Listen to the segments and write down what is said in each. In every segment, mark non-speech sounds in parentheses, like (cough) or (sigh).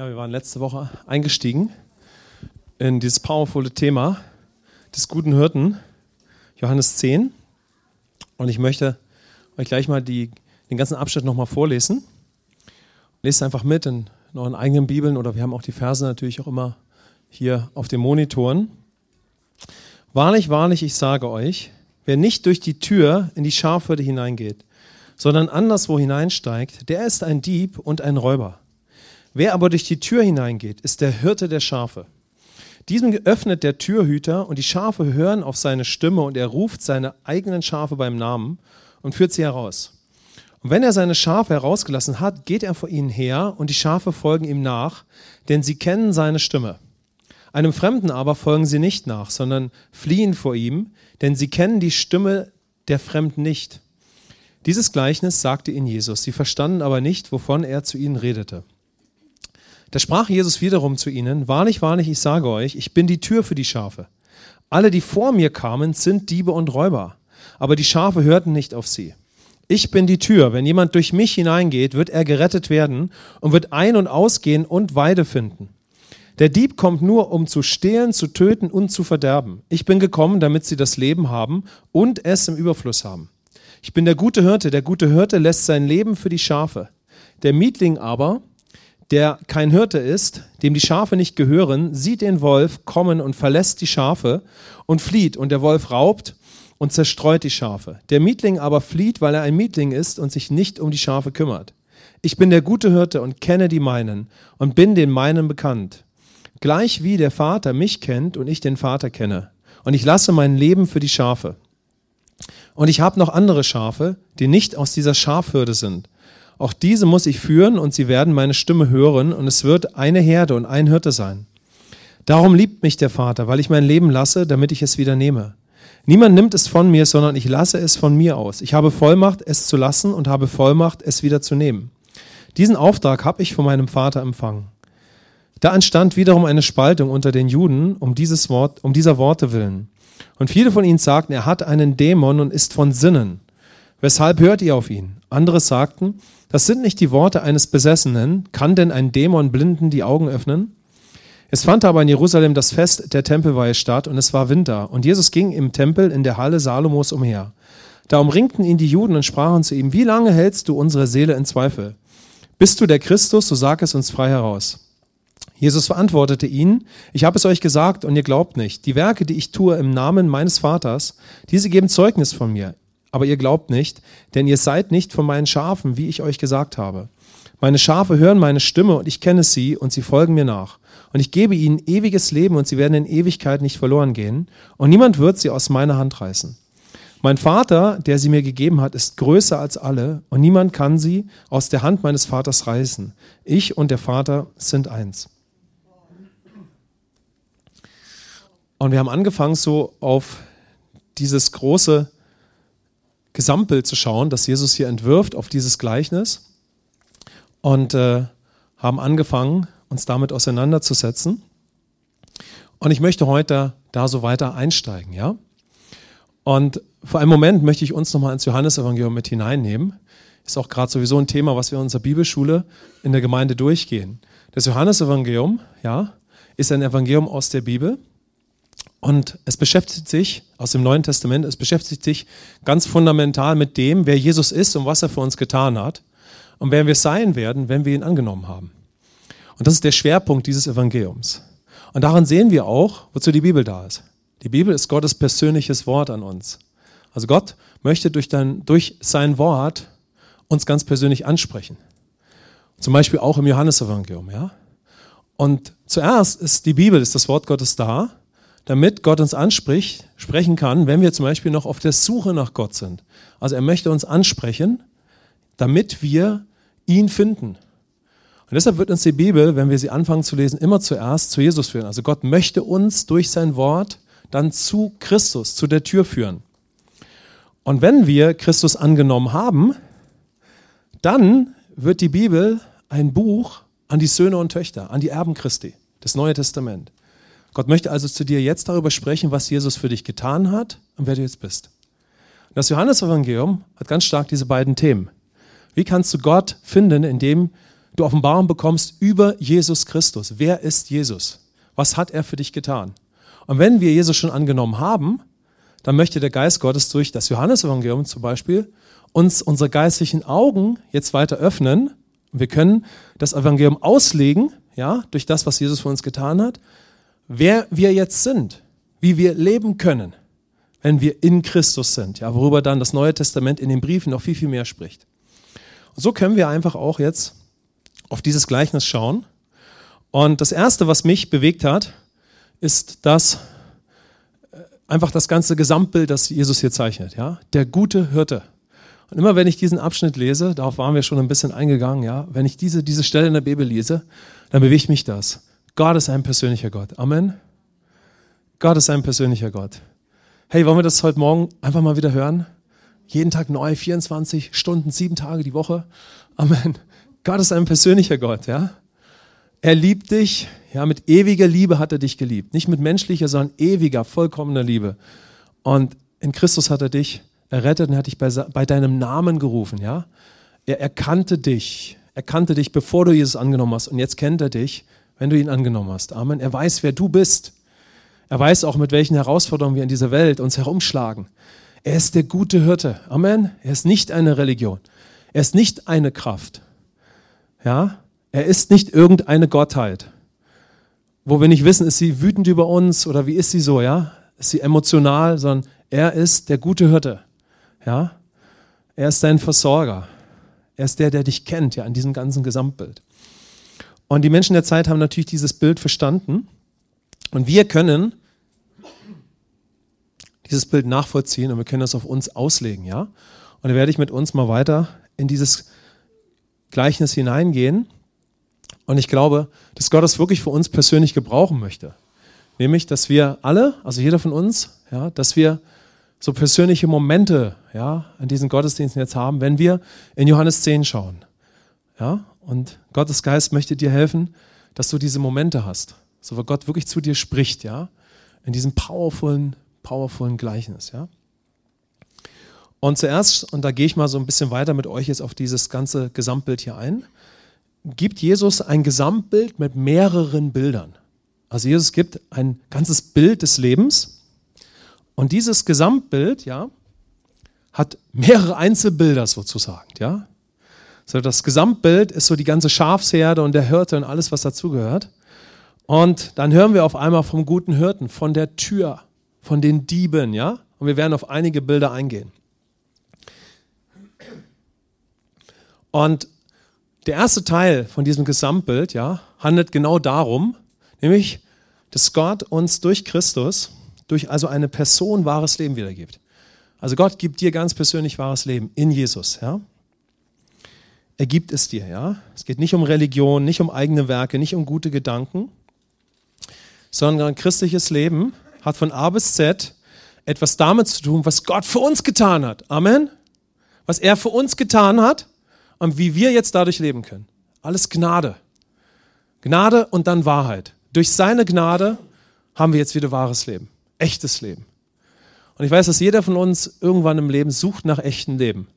Ja, wir waren letzte Woche eingestiegen in dieses powervolle Thema des guten Hirten, Johannes 10. Und ich möchte euch gleich mal die, den ganzen Abschnitt nochmal vorlesen. Lest einfach mit in, in euren eigenen Bibeln oder wir haben auch die Verse natürlich auch immer hier auf den Monitoren. Wahrlich, wahrlich, ich sage euch, wer nicht durch die Tür in die Schafhürde hineingeht, sondern anderswo hineinsteigt, der ist ein Dieb und ein Räuber. Wer aber durch die Tür hineingeht, ist der Hirte der Schafe. Diesem öffnet der Türhüter und die Schafe hören auf seine Stimme und er ruft seine eigenen Schafe beim Namen und führt sie heraus. Und wenn er seine Schafe herausgelassen hat, geht er vor ihnen her und die Schafe folgen ihm nach, denn sie kennen seine Stimme. Einem Fremden aber folgen sie nicht nach, sondern fliehen vor ihm, denn sie kennen die Stimme der Fremden nicht. Dieses Gleichnis sagte ihnen Jesus, sie verstanden aber nicht, wovon er zu ihnen redete. Da sprach Jesus wiederum zu ihnen, Wahrlich, wahrlich, ich sage euch, ich bin die Tür für die Schafe. Alle, die vor mir kamen, sind Diebe und Räuber, aber die Schafe hörten nicht auf sie. Ich bin die Tür. Wenn jemand durch mich hineingeht, wird er gerettet werden und wird ein- und ausgehen und Weide finden. Der Dieb kommt nur, um zu stehlen, zu töten und zu verderben. Ich bin gekommen, damit sie das Leben haben und es im Überfluss haben. Ich bin der gute Hirte. Der gute Hirte lässt sein Leben für die Schafe. Der Mietling aber, der kein Hirte ist, dem die Schafe nicht gehören, sieht den Wolf kommen und verlässt die Schafe und flieht, und der Wolf raubt und zerstreut die Schafe. Der Mietling aber flieht, weil er ein Mietling ist und sich nicht um die Schafe kümmert. Ich bin der gute Hirte und kenne die meinen und bin den meinen bekannt. Gleich wie der Vater mich kennt und ich den Vater kenne. Und ich lasse mein Leben für die Schafe. Und ich habe noch andere Schafe, die nicht aus dieser Schafhürde sind. Auch diese muss ich führen und sie werden meine Stimme hören und es wird eine Herde und ein Hirte sein. Darum liebt mich der Vater, weil ich mein Leben lasse, damit ich es wieder nehme. Niemand nimmt es von mir, sondern ich lasse es von mir aus. Ich habe Vollmacht, es zu lassen und habe Vollmacht, es wieder zu nehmen. Diesen Auftrag habe ich von meinem Vater empfangen. Da entstand wiederum eine Spaltung unter den Juden um dieses Wort, um dieser Worte willen. Und viele von ihnen sagten, er hat einen Dämon und ist von Sinnen. Weshalb hört ihr auf ihn? Andere sagten, das sind nicht die Worte eines Besessenen. Kann denn ein Dämon Blinden die Augen öffnen? Es fand aber in Jerusalem das Fest der Tempelweihe statt und es war Winter. Und Jesus ging im Tempel in der Halle Salomos umher. Da umringten ihn die Juden und sprachen zu ihm, wie lange hältst du unsere Seele in Zweifel? Bist du der Christus, so sag es uns frei heraus. Jesus verantwortete ihnen, ich habe es euch gesagt und ihr glaubt nicht. Die Werke, die ich tue im Namen meines Vaters, diese geben Zeugnis von mir. Aber ihr glaubt nicht, denn ihr seid nicht von meinen Schafen, wie ich euch gesagt habe. Meine Schafe hören meine Stimme und ich kenne sie und sie folgen mir nach. Und ich gebe ihnen ewiges Leben und sie werden in Ewigkeit nicht verloren gehen. Und niemand wird sie aus meiner Hand reißen. Mein Vater, der sie mir gegeben hat, ist größer als alle und niemand kann sie aus der Hand meines Vaters reißen. Ich und der Vater sind eins. Und wir haben angefangen, so auf dieses große Gesamtbild zu schauen, das Jesus hier entwirft auf dieses Gleichnis und äh, haben angefangen, uns damit auseinanderzusetzen. Und ich möchte heute da so weiter einsteigen, ja? Und für einen Moment möchte ich uns nochmal ins Johannesevangelium mit hineinnehmen. Ist auch gerade sowieso ein Thema, was wir in unserer Bibelschule in der Gemeinde durchgehen. Das Johannesevangelium, ja, ist ein Evangelium aus der Bibel und es beschäftigt sich, aus dem Neuen Testament, es beschäftigt sich ganz fundamental mit dem, wer Jesus ist und was er für uns getan hat und wer wir sein werden, wenn wir ihn angenommen haben. Und das ist der Schwerpunkt dieses Evangeliums. Und daran sehen wir auch, wozu die Bibel da ist. Die Bibel ist Gottes persönliches Wort an uns. Also Gott möchte durch, dein, durch sein Wort uns ganz persönlich ansprechen. Zum Beispiel auch im Johannesevangelium, ja. Und zuerst ist die Bibel, ist das Wort Gottes da, damit Gott uns anspricht, sprechen kann, wenn wir zum Beispiel noch auf der Suche nach Gott sind. Also er möchte uns ansprechen, damit wir ihn finden. Und deshalb wird uns die Bibel, wenn wir sie anfangen zu lesen, immer zuerst zu Jesus führen. Also Gott möchte uns durch sein Wort dann zu Christus, zu der Tür führen. Und wenn wir Christus angenommen haben, dann wird die Bibel ein Buch an die Söhne und Töchter, an die Erben Christi, das Neue Testament. Gott möchte also zu dir jetzt darüber sprechen, was Jesus für dich getan hat und wer du jetzt bist. Das Johannesevangelium hat ganz stark diese beiden Themen. Wie kannst du Gott finden, indem du Offenbarung bekommst über Jesus Christus. Wer ist Jesus? Was hat er für dich getan? Und wenn wir Jesus schon angenommen haben, dann möchte der Geist Gottes durch das Johannesevangelium zum Beispiel uns unsere geistlichen Augen jetzt weiter öffnen. Und wir können das Evangelium auslegen, ja, durch das, was Jesus für uns getan hat, wer wir jetzt sind, wie wir leben können, wenn wir in Christus sind, ja, worüber dann das Neue Testament in den Briefen noch viel, viel mehr spricht. Und so können wir einfach auch jetzt auf dieses Gleichnis schauen. Und das Erste, was mich bewegt hat, ist das, äh, einfach das ganze Gesamtbild, das Jesus hier zeichnet. Ja? Der gute Hirte. Und immer wenn ich diesen Abschnitt lese, darauf waren wir schon ein bisschen eingegangen, ja, wenn ich diese, diese Stelle in der Bibel lese, dann bewegt mich das. Gott ist ein persönlicher Gott. Amen. Gott ist ein persönlicher Gott. Hey, wollen wir das heute Morgen einfach mal wieder hören? Jeden Tag neu, 24 Stunden, sieben Tage die Woche. Amen. Gott ist ein persönlicher Gott, ja. Er liebt dich, ja, mit ewiger Liebe hat er dich geliebt. Nicht mit menschlicher, sondern ewiger, vollkommener Liebe. Und in Christus hat er dich errettet und hat dich bei, bei deinem Namen gerufen, ja. Er erkannte dich. Er kannte dich, bevor du Jesus angenommen hast. Und jetzt kennt er dich, wenn du ihn angenommen hast. Amen. Er weiß, wer du bist. Er weiß auch, mit welchen Herausforderungen wir in dieser Welt uns herumschlagen. Er ist der gute Hirte. Amen. Er ist nicht eine Religion. Er ist nicht eine Kraft. Ja, er ist nicht irgendeine Gottheit, wo wir nicht wissen, ist sie wütend über uns oder wie ist sie so, ja? Ist sie emotional, sondern er ist der gute Hirte, ja? Er ist dein Versorger. Er ist der, der dich kennt, ja, in diesem ganzen Gesamtbild. Und die Menschen der Zeit haben natürlich dieses Bild verstanden. Und wir können dieses Bild nachvollziehen und wir können das auf uns auslegen, ja? Und da werde ich mit uns mal weiter in dieses Gleichnis hineingehen. Und ich glaube, dass Gott das wirklich für uns persönlich gebrauchen möchte. Nämlich, dass wir alle, also jeder von uns, ja, dass wir so persönliche Momente ja, an diesen Gottesdiensten jetzt haben, wenn wir in Johannes 10 schauen. Ja, und Gottes Geist möchte dir helfen, dass du diese Momente hast. So, wo Gott wirklich zu dir spricht, ja, in diesem powervollen, powervollen Gleichnis, ja. Und zuerst, und da gehe ich mal so ein bisschen weiter mit euch jetzt auf dieses ganze Gesamtbild hier ein, gibt Jesus ein Gesamtbild mit mehreren Bildern. Also Jesus gibt ein ganzes Bild des Lebens und dieses Gesamtbild, ja, hat mehrere Einzelbilder sozusagen, ja. So das Gesamtbild ist so die ganze Schafsherde und der Hirte und alles, was dazugehört. Und dann hören wir auf einmal vom guten Hirten, von der Tür, von den Dieben, ja. Und wir werden auf einige Bilder eingehen. Und der erste Teil von diesem Gesamtbild ja, handelt genau darum, nämlich, dass Gott uns durch Christus, durch also eine Person wahres Leben wiedergibt. Also Gott gibt dir ganz persönlich wahres Leben in Jesus. Ja? Er gibt es dir. Ja? Es geht nicht um Religion, nicht um eigene Werke, nicht um gute Gedanken, sondern christliches Leben hat von A bis Z etwas damit zu tun, was Gott für uns getan hat. Amen. Was er für uns getan hat und wie wir jetzt dadurch leben können. Alles Gnade. Gnade und dann Wahrheit. Durch seine Gnade haben wir jetzt wieder wahres Leben, echtes Leben. Und ich weiß, dass jeder von uns irgendwann im Leben sucht nach echtem Leben.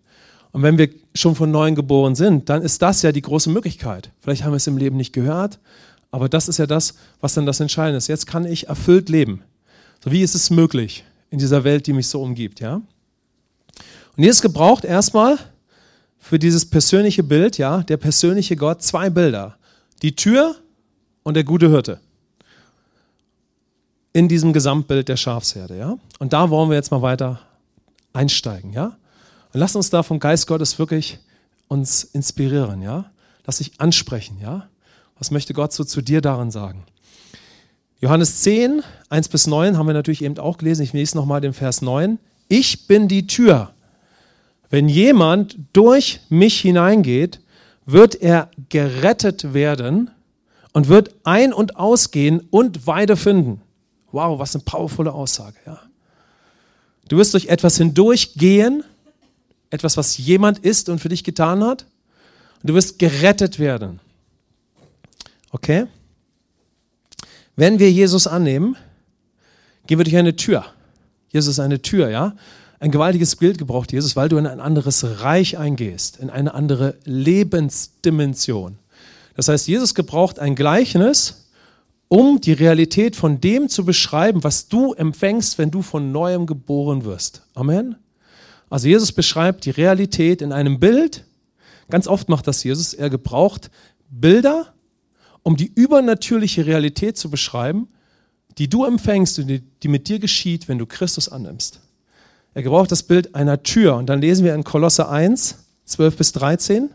Und wenn wir schon von neuem geboren sind, dann ist das ja die große Möglichkeit. Vielleicht haben wir es im Leben nicht gehört, aber das ist ja das, was dann das Entscheidende ist. Jetzt kann ich erfüllt leben. So wie ist es möglich in dieser Welt, die mich so umgibt, ja? Und Jesus gebraucht erstmal für dieses persönliche Bild, ja, der persönliche Gott, zwei Bilder. Die Tür und der gute Hirte. In diesem Gesamtbild der Schafsherde, ja. Und da wollen wir jetzt mal weiter einsteigen, ja. Lass uns da vom Geist Gottes wirklich uns inspirieren, ja. Lass dich ansprechen, ja. Was möchte Gott so zu dir darin sagen? Johannes 10, 1 bis 9 haben wir natürlich eben auch gelesen. Ich lese nochmal den Vers 9. Ich bin die Tür. Wenn jemand durch mich hineingeht, wird er gerettet werden und wird ein- und ausgehen und Weide finden. Wow, was eine powervolle Aussage, ja. Du wirst durch etwas hindurchgehen, etwas, was jemand ist und für dich getan hat, und du wirst gerettet werden. Okay? Wenn wir Jesus annehmen, gehen wir durch eine Tür. Jesus ist eine Tür, ja? ein gewaltiges Bild gebraucht, Jesus, weil du in ein anderes Reich eingehst, in eine andere Lebensdimension. Das heißt, Jesus gebraucht ein Gleichnis, um die Realität von dem zu beschreiben, was du empfängst, wenn du von neuem geboren wirst. Amen. Also Jesus beschreibt die Realität in einem Bild. Ganz oft macht das Jesus. Er gebraucht Bilder, um die übernatürliche Realität zu beschreiben, die du empfängst und die, mit dir geschieht, wenn du Christus annimmst. Er gebraucht das Bild einer Tür. Und dann lesen wir in Kolosse 1, 12 bis 13.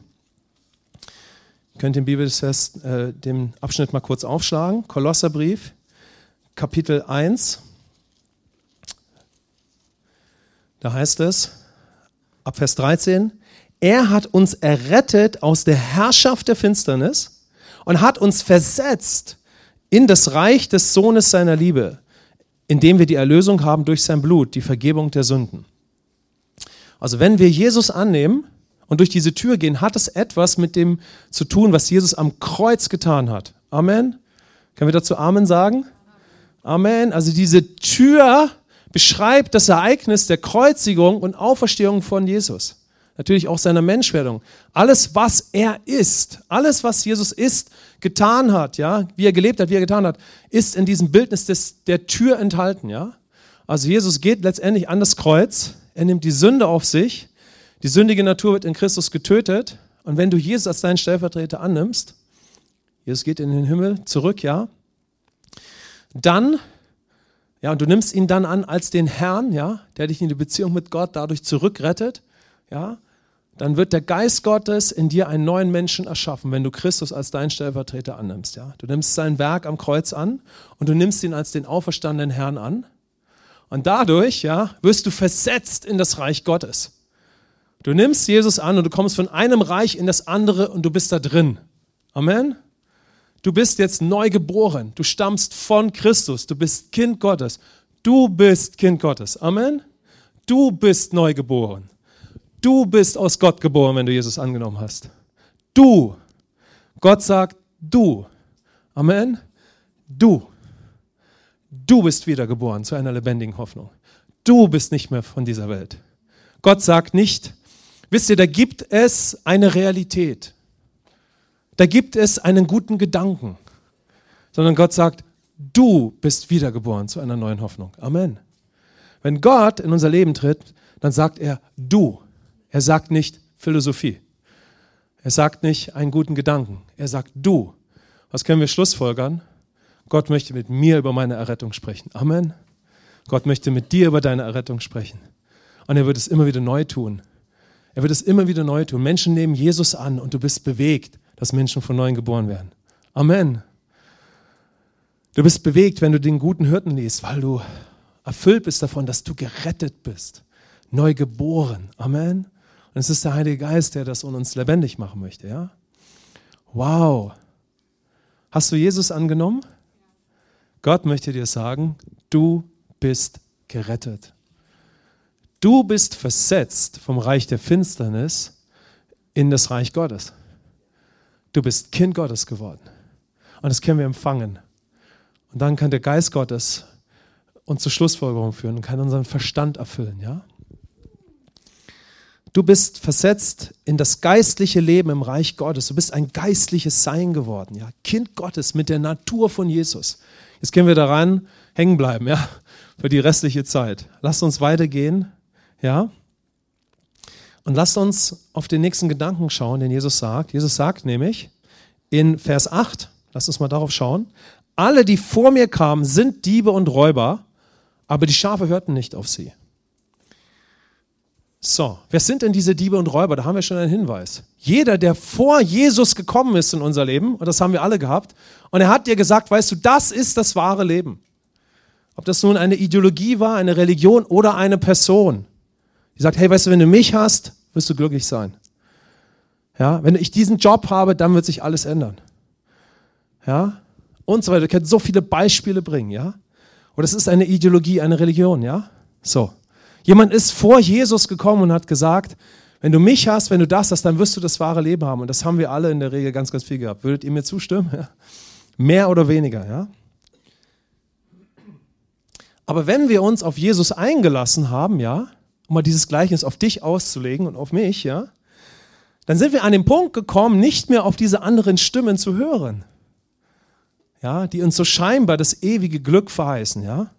Ihr könnt den Bibelvers, äh, den Abschnitt mal kurz aufschlagen. Kolosserbrief, Kapitel 1. Da heißt es, ab Vers 13, er hat uns errettet aus der Herrschaft der Finsternis und hat uns versetzt in das Reich des Sohnes seiner Liebe, indem wir die Erlösung haben durch sein Blut, die Vergebung der Sünden. Also wenn wir Jesus annehmen und durch diese Tür gehen, hat es etwas mit dem zu tun, was Jesus am Kreuz getan hat. Amen. Können wir dazu Amen sagen? Amen. Also diese Tür beschreibt das Ereignis der Kreuzigung und Auferstehung von Jesus natürlich auch seiner Menschwerdung. Alles, was er ist, alles, was Jesus ist, getan hat, ja, wie er gelebt hat, wie er getan hat, ist in diesem Bildnis des, der Tür enthalten, ja. Also Jesus geht letztendlich an das Kreuz, er nimmt die Sünde auf sich, die sündige Natur wird in Christus getötet und wenn du Jesus als deinen Stellvertreter annimmst, Jesus geht in den Himmel zurück, ja, dann ja, und du nimmst ihn dann an als den Herrn, ja, der dich in die Beziehung mit Gott dadurch zurückrettet, ja, dann wird der Geist Gottes in dir einen neuen Menschen erschaffen, wenn du Christus als deinen Stellvertreter annimmst. Ja? Du nimmst sein Werk am Kreuz an und du nimmst ihn als den auferstandenen Herrn an. Und dadurch ja, wirst du versetzt in das Reich Gottes. Du nimmst Jesus an und du kommst von einem Reich in das andere und du bist da drin. Amen. Du bist jetzt neu geboren. Du stammst von Christus. Du bist Kind Gottes. Du bist Kind Gottes. Amen. Du bist neu geboren. Du bist aus Gott geboren, wenn du Jesus angenommen hast. Du. Gott sagt du. Amen. Du. Du bist wiedergeboren zu einer lebendigen Hoffnung. Du bist nicht mehr von dieser Welt. Gott sagt nicht, wisst ihr, da gibt es eine Realität. Da gibt es einen guten Gedanken. Sondern Gott sagt, du bist wiedergeboren zu einer neuen Hoffnung. Amen. Wenn Gott in unser Leben tritt, dann sagt er du. Er sagt nicht Philosophie. Er sagt nicht einen guten Gedanken. Er sagt du. Was können wir schlussfolgern? Gott möchte mit mir über meine Errettung sprechen. Amen. Gott möchte mit dir über deine Errettung sprechen. Und er wird es immer wieder neu tun. Er wird es immer wieder neu tun. Menschen nehmen Jesus an und du bist bewegt, dass Menschen von neuem geboren werden. Amen. Du bist bewegt, wenn du den guten Hirten liest, weil du erfüllt bist davon, dass du gerettet bist, neu geboren. Amen. Und es ist der Heilige Geist, der das in uns lebendig machen möchte, ja? Wow. Hast du Jesus angenommen? Gott möchte dir sagen, du bist gerettet. Du bist versetzt vom Reich der Finsternis in das Reich Gottes. Du bist Kind Gottes geworden. Und das können wir empfangen. Und dann kann der Geist Gottes uns zur Schlussfolgerung führen und kann unseren Verstand erfüllen, ja? Du bist versetzt in das geistliche Leben im Reich Gottes. Du bist ein geistliches Sein geworden, ja. Kind Gottes mit der Natur von Jesus. Jetzt können wir daran hängen bleiben, ja, für die restliche Zeit. Lasst uns weitergehen, ja. Und lasst uns auf den nächsten Gedanken schauen, den Jesus sagt. Jesus sagt nämlich in Vers 8, lasst uns mal darauf schauen. Alle, die vor mir kamen, sind Diebe und Räuber, aber die Schafe hörten nicht auf sie. So, wer sind denn diese Diebe und Räuber? Da haben wir schon einen Hinweis. Jeder, der vor Jesus gekommen ist in unser Leben, und das haben wir alle gehabt, und er hat dir gesagt, weißt du, das ist das wahre Leben. Ob das nun eine Ideologie war, eine Religion oder eine Person, die sagt, hey, weißt du, wenn du mich hast, wirst du glücklich sein. Ja, wenn ich diesen Job habe, dann wird sich alles ändern. Ja, und so weiter. Wir können so viele Beispiele bringen, ja. Oder es ist eine Ideologie, eine Religion, ja. So. Jemand ist vor Jesus gekommen und hat gesagt, wenn du mich hast, wenn du das hast, dann wirst du das wahre Leben haben. Und das haben wir alle in der Regel ganz, ganz viel gehabt. Würdet ihr mir zustimmen? Ja. Mehr oder weniger, ja? Aber wenn wir uns auf Jesus eingelassen haben, ja, um mal dieses Gleichnis auf dich auszulegen und auf mich, ja, dann sind wir an den Punkt gekommen, nicht mehr auf diese anderen Stimmen zu hören. Ja, die uns so scheinbar das ewige Glück verheißen, ja?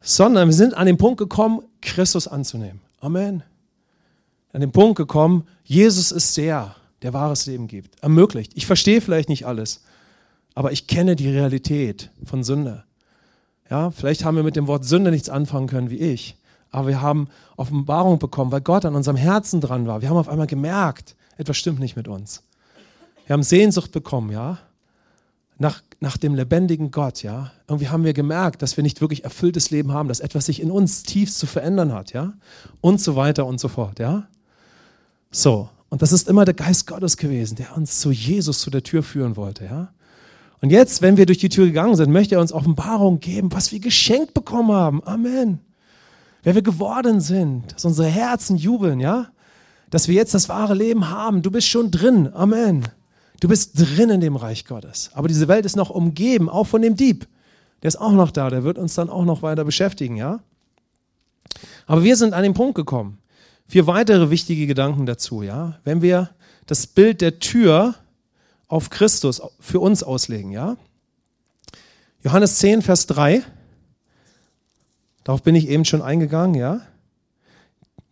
Sondern wir sind an den Punkt gekommen, Christus anzunehmen. Amen. An den Punkt gekommen, Jesus ist der, der wahres Leben gibt, ermöglicht. Ich verstehe vielleicht nicht alles, aber ich kenne die Realität von Sünde. Ja, vielleicht haben wir mit dem Wort Sünde nichts anfangen können wie ich, aber wir haben Offenbarung bekommen, weil Gott an unserem Herzen dran war. Wir haben auf einmal gemerkt, etwas stimmt nicht mit uns. Wir haben Sehnsucht bekommen, ja, nach, nach dem lebendigen Gott, ja. Irgendwie haben wir gemerkt, dass wir nicht wirklich erfülltes Leben haben, dass etwas sich in uns tief zu verändern hat, ja. Und so weiter und so fort, ja. So. Und das ist immer der Geist Gottes gewesen, der uns zu Jesus zu der Tür führen wollte, ja. Und jetzt, wenn wir durch die Tür gegangen sind, möchte er uns Offenbarung geben, was wir geschenkt bekommen haben. Amen. Wer wir geworden sind, dass unsere Herzen jubeln, ja? Dass wir jetzt das wahre Leben haben. Du bist schon drin. Amen. Du bist drin in dem Reich Gottes. Aber diese Welt ist noch umgeben, auch von dem Dieb. Der ist auch noch da, der wird uns dann auch noch weiter beschäftigen, ja? Aber wir sind an den Punkt gekommen. Vier weitere wichtige Gedanken dazu, ja? Wenn wir das Bild der Tür auf Christus für uns auslegen, ja? Johannes 10, Vers 3. Darauf bin ich eben schon eingegangen, ja?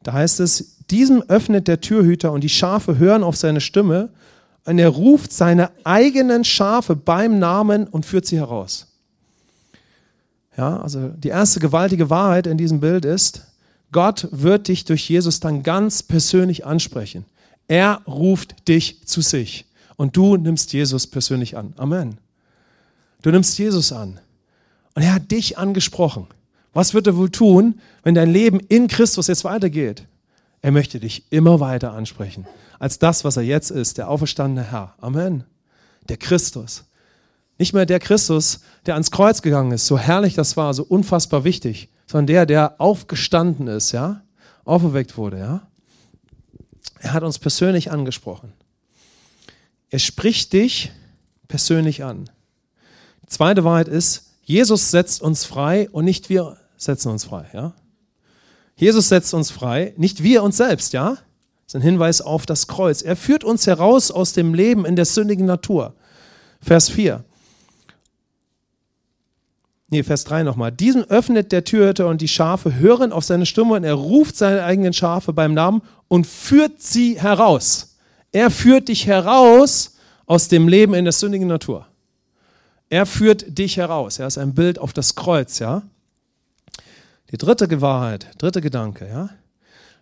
Da heißt es, diesem öffnet der Türhüter und die Schafe hören auf seine Stimme und er ruft seine eigenen Schafe beim Namen und führt sie heraus. Ja, also die erste gewaltige Wahrheit in diesem Bild ist, Gott wird dich durch Jesus dann ganz persönlich ansprechen. Er ruft dich zu sich. Und du nimmst Jesus persönlich an. Amen. Du nimmst Jesus an. Und er hat dich angesprochen. Was wird er wohl tun, wenn dein Leben in Christus jetzt weitergeht? Er möchte dich immer weiter ansprechen als das, was er jetzt ist, der auferstandene Herr. Amen. Der Christus. Nicht mehr der Christus, der ans Kreuz gegangen ist, so herrlich das war, so unfassbar wichtig, sondern der, der aufgestanden ist, ja, auferweckt wurde, ja. Er hat uns persönlich angesprochen. Er spricht dich persönlich an. Die zweite Wahrheit ist, Jesus setzt uns frei und nicht wir setzen uns frei. Ja? Jesus setzt uns frei, nicht wir uns selbst. Ja? Das ist ein Hinweis auf das Kreuz. Er führt uns heraus aus dem Leben in der sündigen Natur. Vers 4. Nee, Vers 3 nochmal. Diesen öffnet der Türhüter und die Schafe hören auf seine Stimme und er ruft seine eigenen Schafe beim Namen und führt sie heraus. Er führt dich heraus aus dem Leben in der sündigen Natur. Er führt dich heraus. Er ist ein Bild auf das Kreuz, ja. Die dritte Wahrheit, dritte Gedanke, ja.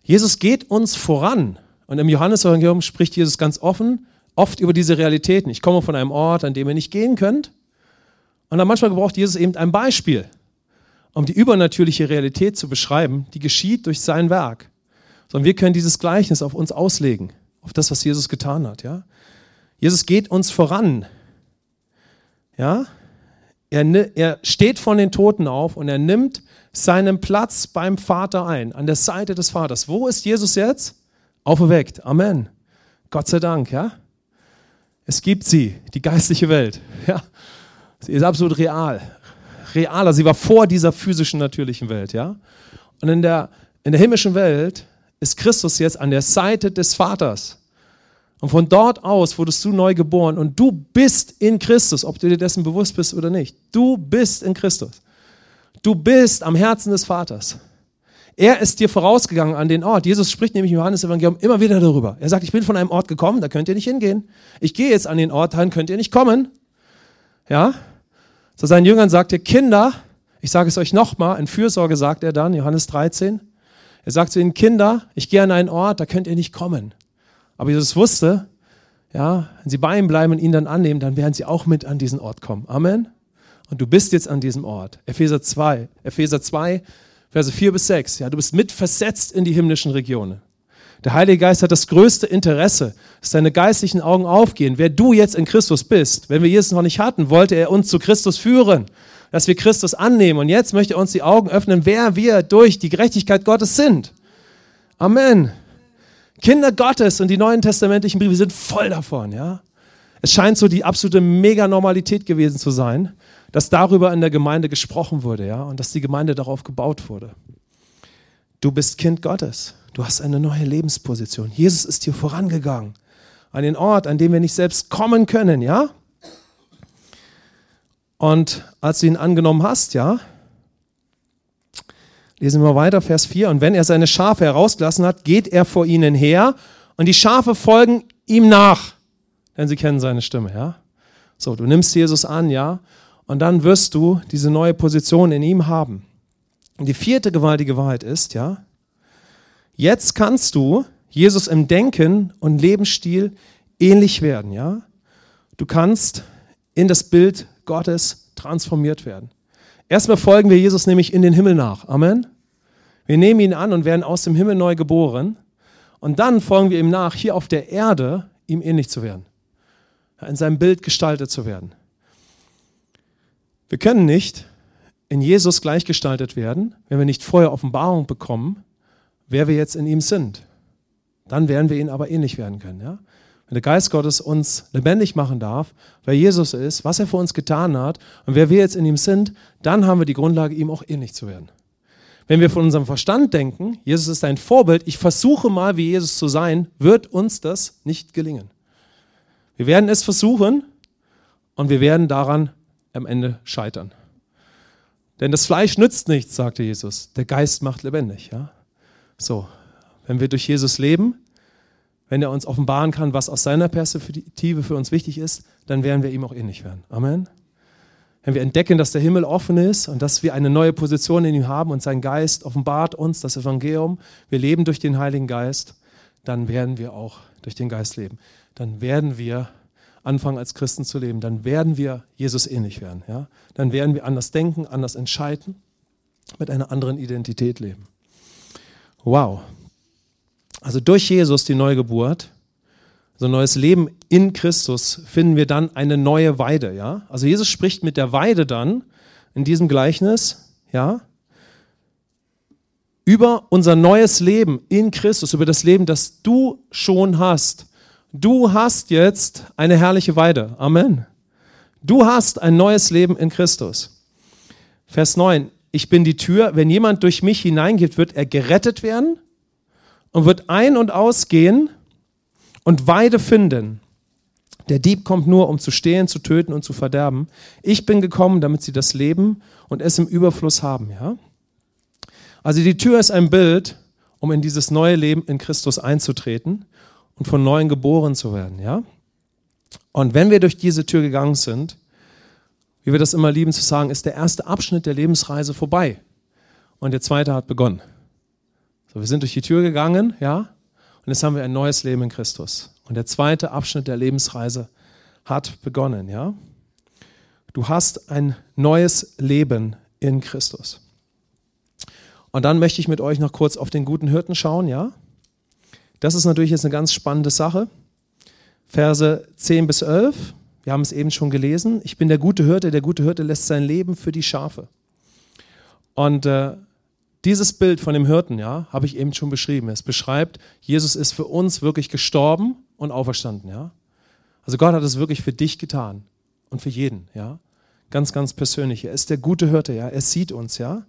Jesus geht uns voran. Und im Johannesevangelium spricht Jesus ganz offen, oft über diese Realitäten. Ich komme von einem Ort, an dem ihr nicht gehen könnt. Und dann manchmal gebraucht Jesus eben ein Beispiel, um die übernatürliche Realität zu beschreiben, die geschieht durch sein Werk. Sondern wir können dieses Gleichnis auf uns auslegen auf das, was Jesus getan hat. Ja? Jesus geht uns voran. Ja? Er, er steht von den Toten auf und er nimmt seinen Platz beim Vater ein, an der Seite des Vaters. Wo ist Jesus jetzt? Auferweckt. Amen. Gott sei Dank, ja. Es gibt sie, die geistliche Welt. (laughs) Ja. Sie ist absolut real. Realer. Sie war vor dieser physischen, natürlichen Welt, ja. Und in der, in der himmlischen Welt ist Christus jetzt an der Seite des Vaters. Und von dort aus wurdest du neu geboren und du bist in Christus, ob du dir dessen bewusst bist oder nicht. Du bist in Christus. Du bist am Herzen des Vaters. Er ist dir vorausgegangen an den Ort. Jesus spricht nämlich im Johannes-Evangelium immer wieder darüber. Er sagt, ich bin von einem Ort gekommen, da könnt ihr nicht hingehen. Ich gehe jetzt an den Ort, dahin könnt ihr nicht kommen. Ja? Zu seinen Jüngern sagt er, Kinder, ich sage es euch nochmal, in Fürsorge sagt er dann, Johannes 13, er sagt zu ihnen, Kinder, ich gehe an einen Ort, da könnt ihr nicht kommen. Aber Jesus wusste, ja, wenn sie bei ihm bleiben und ihn dann annehmen, dann werden sie auch mit an diesen Ort kommen. Amen. Und du bist jetzt an diesem Ort. Epheser 2, Epheser 2, Verse 4 bis 6. Ja, du bist mit versetzt in die himmlischen Regionen. Der Heilige Geist hat das größte Interesse, dass deine geistlichen Augen aufgehen. Wer du jetzt in Christus bist, wenn wir Jesus noch nicht hatten, wollte er uns zu Christus führen, dass wir Christus annehmen. Und jetzt möchte er uns die Augen öffnen, wer wir durch die Gerechtigkeit Gottes sind. Amen. Kinder Gottes und die neuen testamentlichen Briefe sind voll davon, ja. Es scheint so die absolute Mega-Normalität gewesen zu sein, dass darüber in der Gemeinde gesprochen wurde, ja, und dass die Gemeinde darauf gebaut wurde. Du bist Kind Gottes. Du hast eine neue Lebensposition. Jesus ist dir vorangegangen. An den Ort, an dem wir nicht selbst kommen können, ja? Und als du ihn angenommen hast, ja, lesen wir weiter, Vers 4, und wenn er seine Schafe herausgelassen hat, geht er vor ihnen her und die Schafe folgen ihm nach, denn sie kennen seine Stimme, ja. So, du nimmst Jesus an, ja, und dann wirst du diese neue Position in ihm haben. Und die vierte gewaltige Wahrheit ist, ja, jetzt kannst du Jesus im Denken und Lebensstil ähnlich werden, ja. Du kannst in das Bild Gottes transformiert werden. Erstmal folgen wir Jesus nämlich in den Himmel nach. Amen. Wir nehmen ihn an und werden aus dem Himmel neu geboren. Und dann folgen wir ihm nach, hier auf der Erde ihm ähnlich zu werden. In seinem Bild gestaltet zu werden. Wir können nicht in Jesus gleichgestaltet werden, wenn wir nicht vorher Offenbarung bekommen, wer wir jetzt in ihm sind. Dann werden wir ihn aber ähnlich werden können. Ja? Wenn der Geist Gottes uns lebendig machen darf, wer Jesus ist, was er für uns getan hat und wer wir jetzt in ihm sind, dann haben wir die Grundlage, ihm auch ähnlich zu werden. Wenn wir von unserem Verstand denken, Jesus ist ein Vorbild, ich versuche mal wie Jesus zu sein, wird uns das nicht gelingen. Wir werden es versuchen und wir werden daran am Ende scheitern. Denn das Fleisch nützt nichts, sagte Jesus. Der Geist macht lebendig. Ja? So, wenn wir durch Jesus leben, wenn er uns offenbaren kann, was aus seiner Perspektive für uns wichtig ist, dann werden wir ihm auch ähnlich werden. Amen. Wenn wir entdecken, dass der Himmel offen ist und dass wir eine neue Position in ihm haben und sein Geist offenbart uns das Evangelium, wir leben durch den Heiligen Geist, dann werden wir auch durch den Geist leben. Dann werden wir anfangen als Christen zu leben, dann werden wir Jesus ähnlich werden. Ja? Dann werden wir anders denken, anders entscheiden, mit einer anderen Identität leben. Wow. Also durch Jesus, die Neugeburt, so ein neues Leben in Christus, finden wir dann eine neue Weide. Ja? Also Jesus spricht mit der Weide dann in diesem Gleichnis, ja, über unser neues Leben in Christus, über das Leben, das du schon hast Du hast jetzt eine herrliche Weide. Amen. Du hast ein neues Leben in Christus. Vers 9. Ich bin die Tür. Wenn jemand durch mich hineingeht, wird er gerettet werden und wird ein- und ausgehen und Weide finden. Der Dieb kommt nur, um zu stehlen, zu töten und zu verderben. Ich bin gekommen, damit sie das Leben und es im Überfluss haben. Ja? Also die Tür ist ein Bild, um in dieses neue Leben in Christus einzutreten und von neuem geboren zu werden, ja? Und wenn wir durch diese Tür gegangen sind, wie wir das immer lieben zu sagen, ist der erste Abschnitt der Lebensreise vorbei und der zweite hat begonnen. So, wir sind durch die Tür gegangen, ja? Und jetzt haben wir ein neues Leben in Christus. Und der zweite Abschnitt der Lebensreise hat begonnen, ja? Du hast ein neues Leben in Christus. Und dann möchte ich mit euch noch kurz auf den guten Hirten schauen, ja? Das ist natürlich jetzt eine ganz spannende Sache. Verse 10 bis 11, wir haben es eben schon gelesen. Ich bin der gute Hirte, der gute Hirte lässt sein Leben für die Schafe. Und äh, dieses Bild von dem Hirten, ja, habe ich eben schon beschrieben. Es beschreibt, Jesus ist für uns wirklich gestorben und auferstanden, ja. Also Gott hat es wirklich für dich getan und für jeden, ja. Ganz, ganz persönlich. Er ist der gute Hirte, ja. Er sieht uns, ja.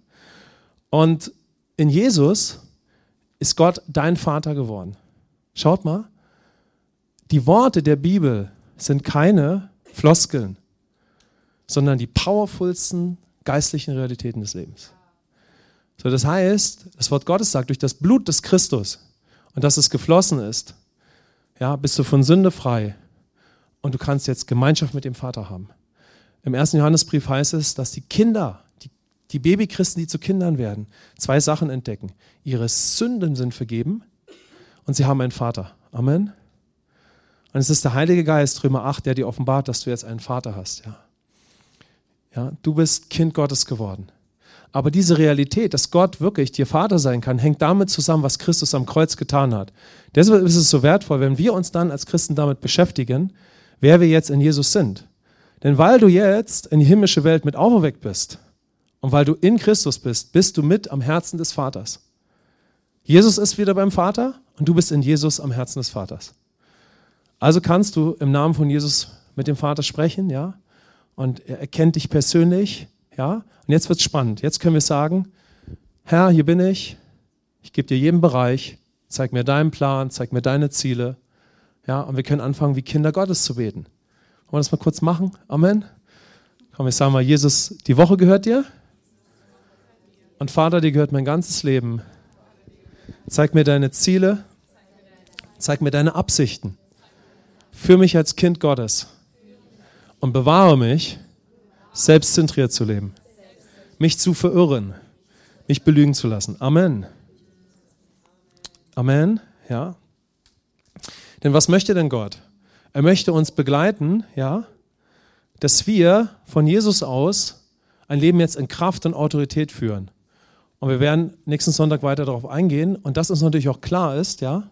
Und in Jesus ist Gott dein Vater geworden. Schaut mal, die Worte der Bibel sind keine Floskeln, sondern die powerfulsten geistlichen Realitäten des Lebens. So, das heißt, das Wort Gottes sagt, durch das Blut des Christus und dass es geflossen ist, ja, bist du von Sünde frei und du kannst jetzt Gemeinschaft mit dem Vater haben. Im ersten Johannesbrief heißt es, dass die Kinder die Babychristen, die zu Kindern werden, zwei Sachen entdecken. Ihre Sünden sind vergeben und sie haben einen Vater. Amen. Und es ist der Heilige Geist, Römer 8, der dir offenbart, dass du jetzt einen Vater hast. Ja. Ja, du bist Kind Gottes geworden. Aber diese Realität, dass Gott wirklich dir Vater sein kann, hängt damit zusammen, was Christus am Kreuz getan hat. Deshalb ist es so wertvoll, wenn wir uns dann als Christen damit beschäftigen, wer wir jetzt in Jesus sind. Denn weil du jetzt in die himmlische Welt mit auferweckt bist, und weil du in Christus bist, bist du mit am Herzen des Vaters. Jesus ist wieder beim Vater und du bist in Jesus am Herzen des Vaters. Also kannst du im Namen von Jesus mit dem Vater sprechen, ja? Und er erkennt dich persönlich, ja? Und jetzt wird's spannend. Jetzt können wir sagen, Herr, hier bin ich. Ich gebe dir jeden Bereich. zeig mir deinen Plan, zeig mir deine Ziele. Ja, und wir können anfangen, wie Kinder Gottes zu beten. Wollen wir das mal kurz machen? Amen. Komm, ich sage mal, Jesus, die Woche gehört dir. Und Vater, dir gehört mein ganzes Leben. Zeig mir deine Ziele. Zeig mir deine Absichten. Für mich als Kind Gottes. Und bewahre mich, selbstzentriert zu leben. Mich zu verirren. Mich belügen zu lassen. Amen. Amen. Ja. Denn was möchte denn Gott? Er möchte uns begleiten, ja, dass wir von Jesus aus ein Leben jetzt in Kraft und Autorität führen. Und wir werden nächsten Sonntag weiter darauf eingehen. Und dass uns natürlich auch klar ist, ja,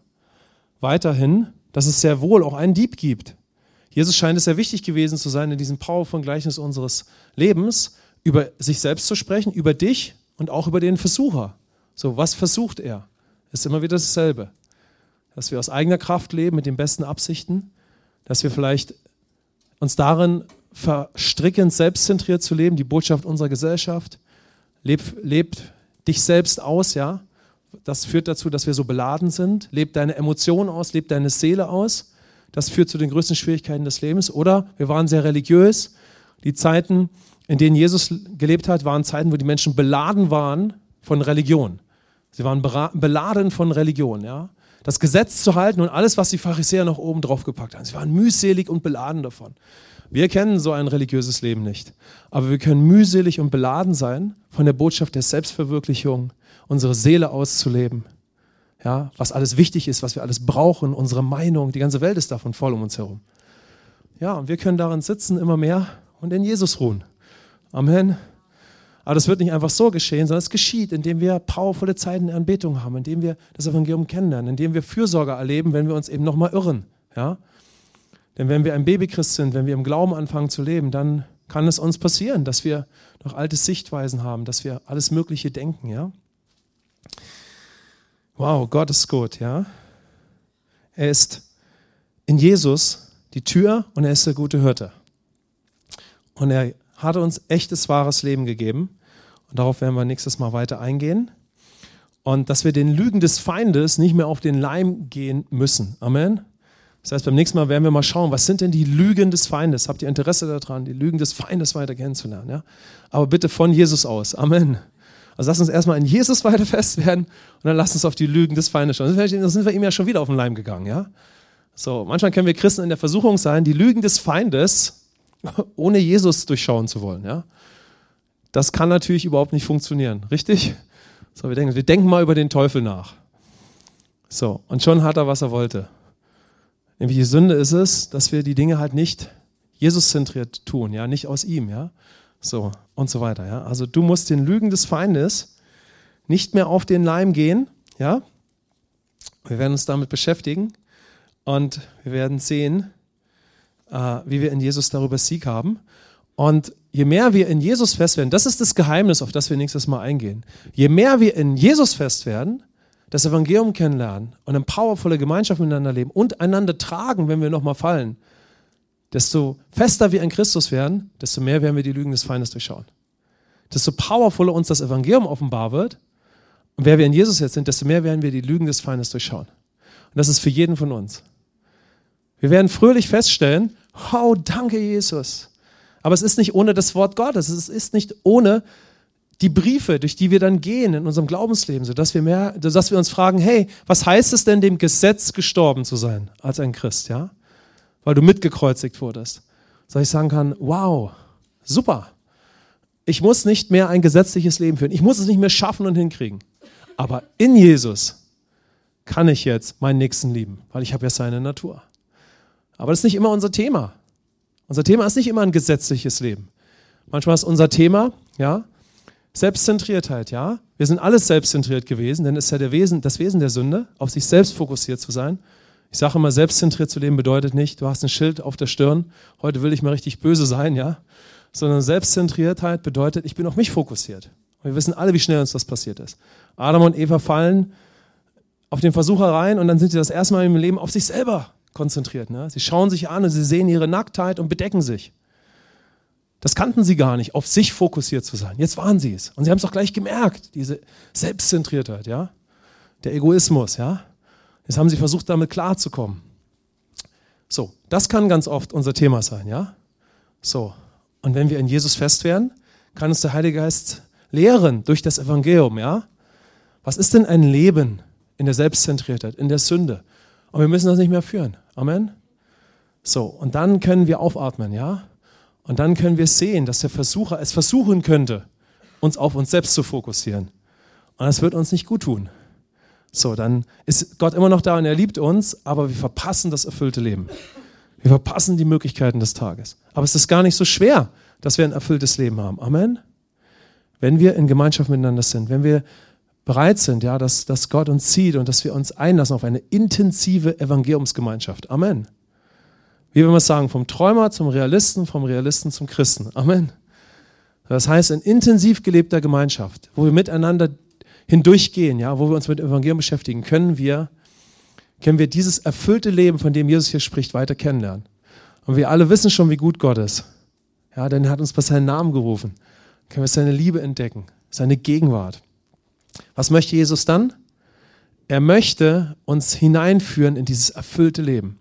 weiterhin, dass es sehr wohl auch einen Dieb gibt. Jesus scheint es sehr wichtig gewesen zu sein, in diesem powervollen Gleichnis unseres Lebens über sich selbst zu sprechen, über dich und auch über den Versucher. So, was versucht er? Ist immer wieder dasselbe. Dass wir aus eigener Kraft leben, mit den besten Absichten, dass wir vielleicht uns darin verstricken, selbstzentriert zu leben, die Botschaft unserer Gesellschaft. Lebt, lebt dich selbst aus, ja. Das führt dazu, dass wir so beladen sind. Lebt deine Emotionen aus, lebt deine Seele aus. Das führt zu den größten Schwierigkeiten des Lebens. Oder wir waren sehr religiös. Die Zeiten, in denen Jesus gelebt hat, waren Zeiten, wo die Menschen beladen waren von Religion. Sie waren beladen von Religion, ja. Das Gesetz zu halten und alles, was die Pharisäer noch oben drauf gepackt haben. Sie waren mühselig und beladen davon. Wir kennen so ein religiöses Leben nicht. Aber wir können mühselig und beladen sein von der Botschaft der Selbstverwirklichung, unsere Seele auszuleben. Ja, was alles wichtig ist, was wir alles brauchen, unsere Meinung, die ganze Welt ist davon voll um uns herum. Ja, und wir können darin sitzen immer mehr und in Jesus ruhen. Amen. Aber das wird nicht einfach so geschehen, sondern es geschieht, indem wir powervolle Zeiten der Anbetung haben, indem wir das Evangelium kennenlernen, indem wir Fürsorge erleben, wenn wir uns eben nochmal irren. Ja? Denn wenn wir ein Babychrist sind, wenn wir im Glauben anfangen zu leben, dann kann es uns passieren, dass wir noch alte Sichtweisen haben, dass wir alles Mögliche denken, ja. Wow, Gott ist gut, ja. Er ist in Jesus die Tür und er ist der gute Hirte. Und er hat uns echtes, wahres Leben gegeben. Und darauf werden wir nächstes Mal weiter eingehen. Und dass wir den Lügen des Feindes nicht mehr auf den Leim gehen müssen. Amen. Das heißt, beim nächsten Mal werden wir mal schauen, was sind denn die Lügen des Feindes? Habt ihr Interesse daran, die Lügen des Feindes weiter kennenzulernen? Ja? Aber bitte von Jesus aus. Amen. Also lass uns erstmal in Jesus weiter fest werden und dann lass uns auf die Lügen des Feindes schauen. Sonst sind wir ihm ja schon wieder auf den Leim gegangen. Ja? So, manchmal können wir Christen in der Versuchung sein, die Lügen des Feindes (laughs) ohne Jesus durchschauen zu wollen. Ja? Das kann natürlich überhaupt nicht funktionieren. Richtig? So, wir denken, wir denken mal über den Teufel nach. So, und schon hat er, was er wollte. Nämlich die Sünde ist es, dass wir die Dinge halt nicht Jesus-zentriert tun, ja, nicht aus ihm, ja. So und so weiter, ja. Also du musst den Lügen des Feindes nicht mehr auf den Leim gehen, ja. Wir werden uns damit beschäftigen und wir werden sehen, äh, wie wir in Jesus darüber Sieg haben. Und je mehr wir in Jesus fest werden, das ist das Geheimnis, auf das wir nächstes Mal eingehen. Je mehr wir in Jesus fest werden, das Evangelium kennenlernen und eine powervolle Gemeinschaft miteinander leben und einander tragen, wenn wir nochmal fallen, desto fester wir in Christus werden, desto mehr werden wir die Lügen des Feindes durchschauen. Desto powervoller uns das Evangelium offenbar wird und wer wir in Jesus jetzt sind, desto mehr werden wir die Lügen des Feindes durchschauen. Und das ist für jeden von uns. Wir werden fröhlich feststellen, oh, danke Jesus. Aber es ist nicht ohne das Wort Gottes, es ist nicht ohne die Briefe, durch die wir dann gehen in unserem Glaubensleben, sodass wir, mehr, dass wir uns fragen, hey, was heißt es denn, dem Gesetz gestorben zu sein als ein Christ, ja? Weil du mitgekreuzigt wurdest. Dass ich sagen kann, wow, super. Ich muss nicht mehr ein gesetzliches Leben führen. Ich muss es nicht mehr schaffen und hinkriegen. Aber in Jesus kann ich jetzt meinen Nächsten lieben, weil ich habe ja seine Natur. Aber das ist nicht immer unser Thema. Unser Thema ist nicht immer ein gesetzliches Leben. Manchmal ist unser Thema, ja, Selbstzentriertheit, ja. Wir sind alles selbstzentriert gewesen, denn es ist ja Wesen, das Wesen der Sünde, auf sich selbst fokussiert zu sein. Ich sage immer, selbstzentriert zu leben bedeutet nicht, du hast ein Schild auf der Stirn, heute will ich mal richtig böse sein, ja. Sondern Selbstzentriertheit bedeutet, ich bin auf mich fokussiert. Und wir wissen alle, wie schnell uns das passiert ist. Adam und Eva fallen auf den Versucher rein und dann sind sie das erste Mal im Leben auf sich selber konzentriert. Ne? Sie schauen sich an und sie sehen ihre Nacktheit und bedecken sich. Das kannten sie gar nicht, auf sich fokussiert zu sein. Jetzt waren sie es. Und sie haben es auch gleich gemerkt, diese Selbstzentriertheit, ja. Der Egoismus, ja. Jetzt haben sie versucht, damit klarzukommen. So, das kann ganz oft unser Thema sein, ja? So, und wenn wir in Jesus fest werden, kann uns der Heilige Geist lehren durch das Evangelium, ja? Was ist denn ein Leben in der Selbstzentriertheit, in der Sünde? Und wir müssen das nicht mehr führen. Amen. So, und dann können wir aufatmen, ja? Und dann können wir sehen, dass der Versucher es versuchen könnte, uns auf uns selbst zu fokussieren. Und das wird uns nicht gut tun. So, dann ist Gott immer noch da und er liebt uns, aber wir verpassen das erfüllte Leben. Wir verpassen die Möglichkeiten des Tages. Aber es ist gar nicht so schwer, dass wir ein erfülltes Leben haben. Amen. Wenn wir in Gemeinschaft miteinander sind, wenn wir bereit sind, ja, dass, dass Gott uns zieht und dass wir uns einlassen auf eine intensive Evangeliumsgemeinschaft. Amen. Wie will man sagen, vom Träumer zum Realisten, vom Realisten zum Christen. Amen. Das heißt, in intensiv gelebter Gemeinschaft, wo wir miteinander hindurchgehen, ja, wo wir uns mit Evangelium beschäftigen, können wir, können wir dieses erfüllte Leben, von dem Jesus hier spricht, weiter kennenlernen. Und wir alle wissen schon, wie gut Gott ist. Ja, denn er hat uns bei seinem Namen gerufen. Können wir seine Liebe entdecken, seine Gegenwart. Was möchte Jesus dann? Er möchte uns hineinführen in dieses erfüllte Leben.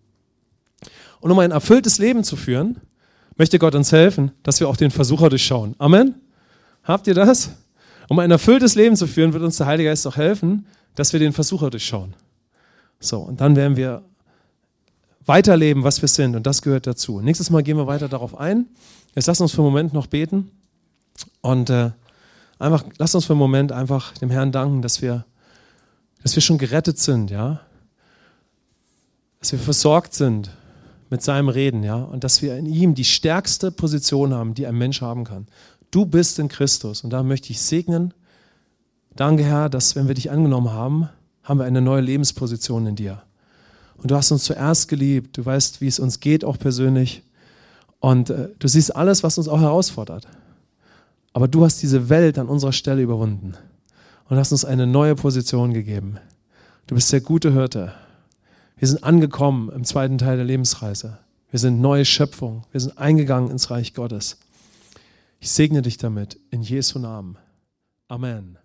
Und um ein erfülltes Leben zu führen, möchte Gott uns helfen, dass wir auch den Versucher durchschauen. Amen. Habt ihr das? Um ein erfülltes Leben zu führen, wird uns der Heilige Geist auch helfen, dass wir den Versucher durchschauen. So, und dann werden wir weiterleben, was wir sind. Und das gehört dazu. Nächstes Mal gehen wir weiter darauf ein. Jetzt lass uns für einen Moment noch beten. Und äh, einfach, lass uns für einen Moment einfach dem Herrn danken, dass wir, dass wir schon gerettet sind, ja. Dass wir versorgt sind mit seinem Reden, ja. Und dass wir in ihm die stärkste Position haben, die ein Mensch haben kann. Du bist in Christus. Und da möchte ich segnen. Danke, Herr, dass wenn wir dich angenommen haben, haben wir eine neue Lebensposition in dir. Und du hast uns zuerst geliebt. Du weißt, wie es uns geht, auch persönlich. Und äh, du siehst alles, was uns auch herausfordert. Aber du hast diese Welt an unserer Stelle überwunden und hast uns eine neue Position gegeben. Du bist der gute Hirte. Wir sind angekommen im zweiten Teil der Lebensreise. Wir sind neue Schöpfung. Wir sind eingegangen ins Reich Gottes. Ich segne dich damit in Jesu Namen. Amen.